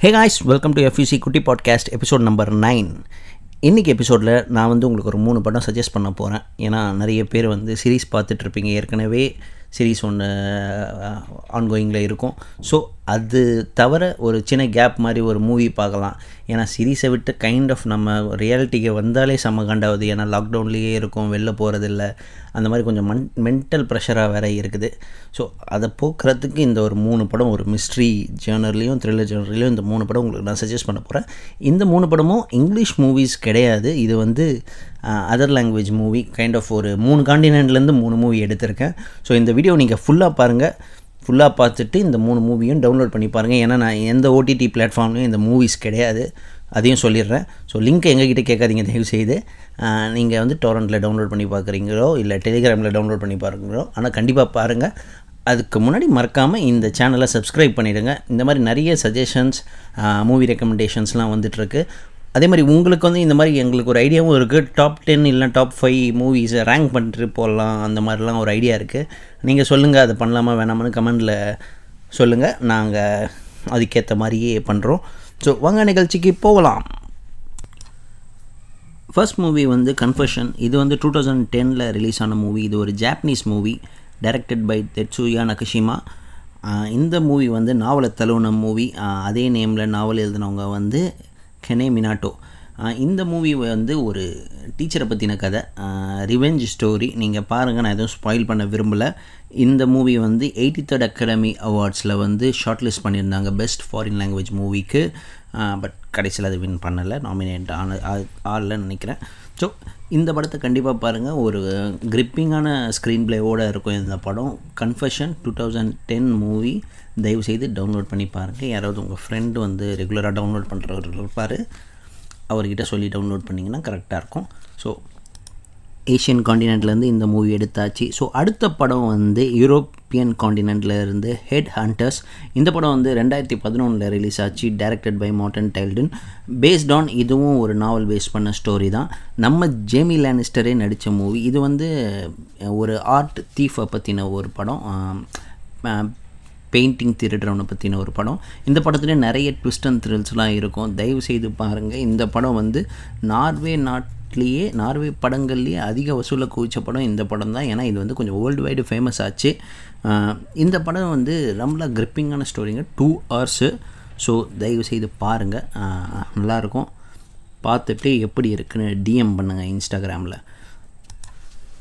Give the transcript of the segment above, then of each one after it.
Hey guys welcome to FUC குட்டி podcast episode number nine இன்றைக்கி எபிசோடில் நான் வந்து உங்களுக்கு ஒரு மூணு படம் சஜஸ்ட் பண்ண போகிறேன் ஏன்னா நிறைய பேர் வந்து சீரீஸ் பார்த்துட்ருப்பீங்க ஏற்கனவே சீரீஸ் ஒன்று ஆன்கோயிங்கில் இருக்கும். ஸோ அது தவிர ஒரு சின்ன கேப் மாதிரி ஒரு மூவி பார்க்கலாம். ஏன்னா சீரீஸை விட்டு கைண்ட் ஆஃப் நம்ம ரியாலிட்டிக்கு வந்தாலே செம்ம கண்டாவது ஏன்னா லாக்டவுன்லேயே இருக்கும் வெளில போகிறதில்ல அந்த மாதிரி கொஞ்சம் மன் மென்டல் ப்ரெஷராக வேற இருக்குது. ஸோ அதை போக்குறதுக்கு இந்த ஒரு மூணு படம் ஒரு மிஸ்ட்ரி ஜேர்னர்லேயும் த்ரில்லர் ஜேர்னர்லேயும் இந்த மூணு படம் உங்களுக்கு நான் சஜஸ்ட் பண்ண போகிறேன் இந்த மூணு படமும் இங்கிலீஷ் மூவிஸ் கிடையாது. இது வந்து other language movie kind of ஒரு மூணு காண்டினென்ட்லேருந்து மூணு மூவி எடுத்திருக்கேன். ஸோ இந்த வீடியோ நீங்கள் ஃபுல்லாக பாருங்கள் ஃபுல்லாக பார்த்துட்டு இந்த மூணு மூவியும் டவுன்லோட் பண்ணி பாருங்கள் ஏன்னா நான் எந்த ஓடிடி பிளாட்ஃபார்ம்லையும் இந்த மூவிஸ் கிடையாது. அதையும் சொல்லிடுறேன். ஸோ லிங்க் எங்ககிட்ட கேட்காதீங்க தயவு செய்து நீங்கள் வந்து டொரண்ட்டில் டவுன்லோட் பண்ணி பார்க்குறீங்களோ இல்லை டெலிகிராமில் டவுன்லோட் பண்ணி பாருங்களோ ஆனால் கண்டிப்பாக பாருங்கள் அதுக்கு முன்னாடி மறக்காமல் இந்த சேனலை சப்ஸ்கிரைப் பண்ணிவிடுங்க இந்த மாதிரி நிறைய சஜஷன்ஸ் மூவி ரெக்கமெண்டேஷன்ஸ்லாம் வந்துட்டுருக்கு. அதே மாதிரி உங்களுக்கு வந்து இந்த மாதிரி எங்களுக்கு ஒரு ஐடியாவும் இருக்குது டாப் டென் இல்லை டாப் ஃபைவ் மூவிஸை ரேங்க் பண்ணிட்டு போடலாம். அந்த மாதிரிலாம் ஒரு ஐடியா இருக்குது நீங்கள் சொல்லுங்கள் அதை பண்ணலாமா வேணாமான்னு கமெண்டில் சொல்லுங்கள் நாங்கள் அதுக்கேற்ற மாதிரியே பண்ணுறோம் ஸோ வாங்க நிகழ்ச்சிக்கு போகலாம். ஃபர்ஸ்ட் மூவி வந்து கன்ஃபஷன் இது வந்து டூ தௌசண்ட் டெனில் ரிலீஸ் ஆன மூவி இது ஒரு Japanese movie directed by Tetsuya Nakashima இந்த மூவி வந்து நாவலை தழுவின மூவி அதே நேமில் நாவல் எழுதினவங்க வந்து கெனே மினாட்டோ இந்த மூவி வந்து ஒரு டீச்சரை பற்றின கதை. ரிவெஞ்ச் ஸ்டோரி நீங்கள் பாருங்கள் நான் எதுவும் ஸ்பாயில் பண்ண விரும்பலை. இந்த மூவி வந்து எயிட்டி தேர்ட் அகாடமி அவார்ட்ஸில் வந்து ஷார்ட் லிஸ்ட் பண்ணியிருந்தாங்க பெஸ்ட் ஃபாரின் லாங்குவேஜ் மூவிக்கு பட் கடைசியில் அது வின் பண்ணலை நாமினேட் ஆன ஆடலன்னு நினைக்கிறேன். ஸோ இந்த படத்தை கண்டிப்பாக பாருங்கள் ஒரு கிரிப்பிங்கான ஸ்க்ரீன் பிளேவோடு இருக்கும் இந்த படம். Confession two thousand ten movie தயவுசெய்து டவுன்லோட் பண்ணி பாருங்கள் யாராவது உங்கள் ஃப்ரெண்டு வந்து ரெகுலராக டவுன்லோட் பண்ணுறவர் இருப்பார். அவர்கிட்ட சொல்லி டவுன்லோட் பண்ணிங்கன்னா கரெக்டாக இருக்கும். ஸோ ஏஷியன் காண்டினென்ட்லேருந்து இந்த மூவி எடுத்தாச்சு. ஸோ அடுத்த படம் வந்து யூரோப்பியன் காண்டினென்ட்லேருந்து ஹெட் ஹண்டர்ஸ் இந்த படம் வந்து ரெண்டாயிரத்தி பதினொன்றில் ரிலீஸ் ஆச்சு directed by Morten Tyldum based on இதுவும் ஒரு நாவல் பேஸ் பண்ண ஸ்டோரி தான். நம்ம ஜேமி லேனிஸ்டரே நடித்த மூவி இது வந்து ஒரு ஆர்ட் தீஃபை பற்றின ஒரு படம். பெயிண்டிங் திருடுறவனை பற்றின ஒரு படம். இந்த படத்துலேயே நிறைய ட்விஸ்ட் அண்ட் த்ரில்ஸ்லாம் இருக்கும். தயவு செய்து பாருங்கள் இந்த படம் வந்து நார்வே நாட்லேயே நார்வே படங்கள்லேயே அதிக வசூலை குவிச்ச படம் இந்த படம் தான். ஏன்னா இது வந்து கொஞ்சம் வேர்ல்டு வைடு ஃபேமஸ் ஆச்சு இந்த படம் வந்து ரொம்ப கிரிப்பிங்கான ஸ்டோரிங்க டூ ஹவர்ஸு ஸோ தயவு செய்து பாருங்கள் நல்லாயிருக்கும். பார்த்துட்டு எப்படி இருக்குன்னு டிஎம் பண்ணுங்கள் இன்ஸ்டாகிராமில்.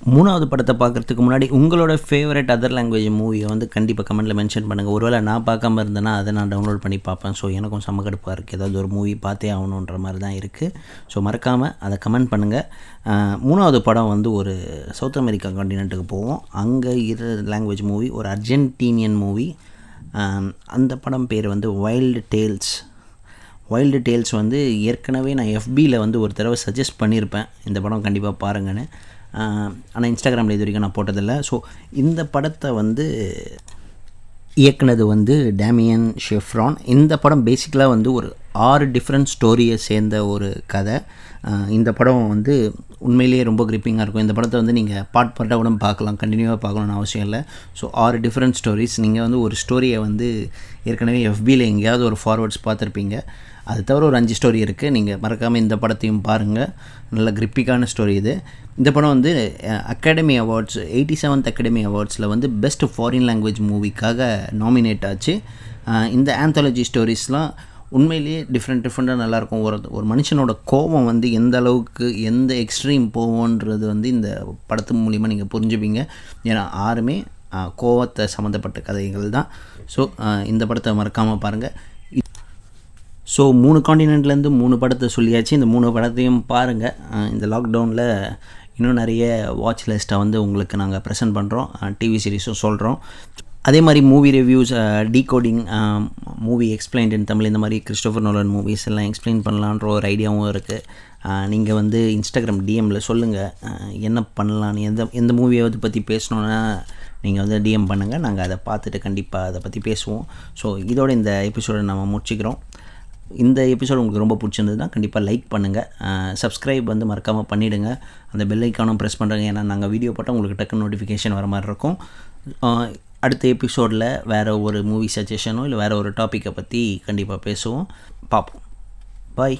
மூணாவது படத்தை பார்க்குறதுக்கு முன்னாடி உங்களோட ஃபேவரட் அதர் லாங்குவேஜ் மூவியை வந்து கண்டிப்பாக கமெண்ட்டில் மென்ஷன் பண்ணுங்கள் ஒருவேளை நான் பார்க்காம இருந்தேன்னா அதை நான் டவுன்லோட் பண்ணி பார்ப்பேன். ஸோ எனக்கும் சமக்கடுப்பாக இருக்குது ஏதாவது ஒரு மூவி பார்த்தே ஆகணுன்ற மாதிரி தான் இருக்குது ஸோ மறக்காமல் அதை கமெண்ட் பண்ணுங்கள் மூணாவது படம் வந்து ஒரு சவுத் அமெரிக்கா காண்டினென்ட்டுக்கு போவோம். அங்கே இரு லாங்குவேஜ் மூவி ஒரு அர்ஜென்டீனியன் மூவி அந்த படம் பேர் வந்து வைல்டு டேல்ஸ் வைல்டு டேல்ஸ் வந்து ஏற்கனவே நான் எஃபியில் வந்து ஒரு தடவை சஜஸ்ட் பண்ணியிருப்பேன் இந்த படம் கண்டிப்பாக பாருங்கன்னு. ஆனால் இன்ஸ்டாகிராமில் இது வரைக்கும் நான் போட்டதில்லை. ஸோ இந்த படத்தை வந்து இயக்குனது வந்து டேமியன் ஷெஃப்ரான் இந்த படம் பேசிக்கலாக வந்து ஒரு ஆறு டிஃப்ரெண்ட் ஸ்டோரியை சேர்ந்த ஒரு கதை. இந்த படம் வந்து உண்மையிலேயே ரொம்ப கிரிப்பிங்காக இருக்கும். இந்த படத்தை வந்து நீங்கள் பாட் பாட்டாக கூட பார்க்கலாம். கண்டினியூவாக பார்க்கணுன்னு அவசியம் இல்லை. ஸோ ஆறு டிஃப்ரெண்ட் ஸ்டோரிஸ் நீங்கள் வந்து ஒரு ஸ்டோரியை வந்து ஏற்கனவே எஃபியில் எங்கேயாவது ஒரு ஃபார்வர்ட்ஸ் பார்த்துருப்பீங்க. அது தவிர ஒரு அஞ்சு ஸ்டோரி இருக்குது நீங்கள் மறக்காமல் இந்த படத்தையும் பாருங்கள் நல்ல கிரிப்பிக்கான ஸ்டோரி இது. இந்த படம் வந்து academy awards eighty seventh academy அவார்ட்ஸில் வந்து பெஸ்ட் ஃபாரின் லாங்குவேஜ் மூவிக்காக நாமினேட் ஆச்சு. இந்த ஆந்தாலஜி ஸ்டோரிஸ்லாம் உண்மையிலேயே டிஃப்ரெண்ட் டிஃப்ரெண்ட்டாக நல்லாயிருக்கும். ஒரு ஒரு மனுஷனோட கோபம் வந்து எந்த அளவுக்கு எந்த எக்ஸ்ட்ரீம் போவோன்றது வந்து இந்த படத்து மூலிமா நீங்கள் புரிஞ்சுப்பீங்க. ஏன்னா ஆறுமே கோவத்தை சம்மந்தப்பட்ட கதைகள் தான். ஸோ இந்த படத்தை மறக்காமல் பாருங்கள் ஸோ மூணு காண்டினென்ட்லேருந்து மூணு படத்தை சொல்லியாச்சு. இந்த மூணு படத்தையும் பாருங்கள் இந்த லாக்டவுனில் இன்னும் நிறைய வாட்ச் லிஸ்ட்டை வந்து உங்களுக்கு நாங்கள் ப்ரெசென்ட் பண்ணுறோம் டிவி சீரிஸும் சொல்கிறோம் அதே மாதிரி movie reviews decoding movie explained in Tamil. இந்த மாதிரி கிறிஸ்டோஃபர் நோலன் மூவிஸ் எல்லாம் எக்ஸ்பிளைன் பண்ணலான்ற ஒரு ஐடியாவும் இருக்குது நீங்கள் வந்து இன்ஸ்டாகிராம் டிஎம்மில் சொல்லுங்கள் என்ன பண்ணலான்னு எந்த எந்த மூவியை வந்து பற்றி பேசணுன்னா நீங்கள் வந்து டிஎம் பண்ணுங்கள் நாங்கள் அதை பார்த்துட்டு கண்டிப்பாக அதை பற்றி பேசுவோம். ஸோ இதோட இந்த எபிசோடை நம்ம முடிச்சுக்கிறோம். இந்த எபிசோட் உங்களுக்கு ரொம்ப பிடிச்சிருந்ததுன்னா கண்டிப்பாக லைக் பண்ணுங்கள் சப்ஸ்கிரைப் வந்து மறக்காமல் பண்ணிவிடுங்க அந்த பெல் ஐக்கானும் ப்ரெஸ் பண்ணுறேங்க ஏன்னா நாங்கள் வீடியோ போட்டால் உங்களுக்கு டக்கு நோட்டிஃபிகேஷன் வர மாதிரி இருக்கும். அடுத்த எபிசோடில் வேறு ஒரு மூவி சஜஷனோ இல்லை வேறு ஒரு டாப்பிக்கை பற்றி கண்டிப்பாக பேசுவோம். பார்ப்போம் பாய்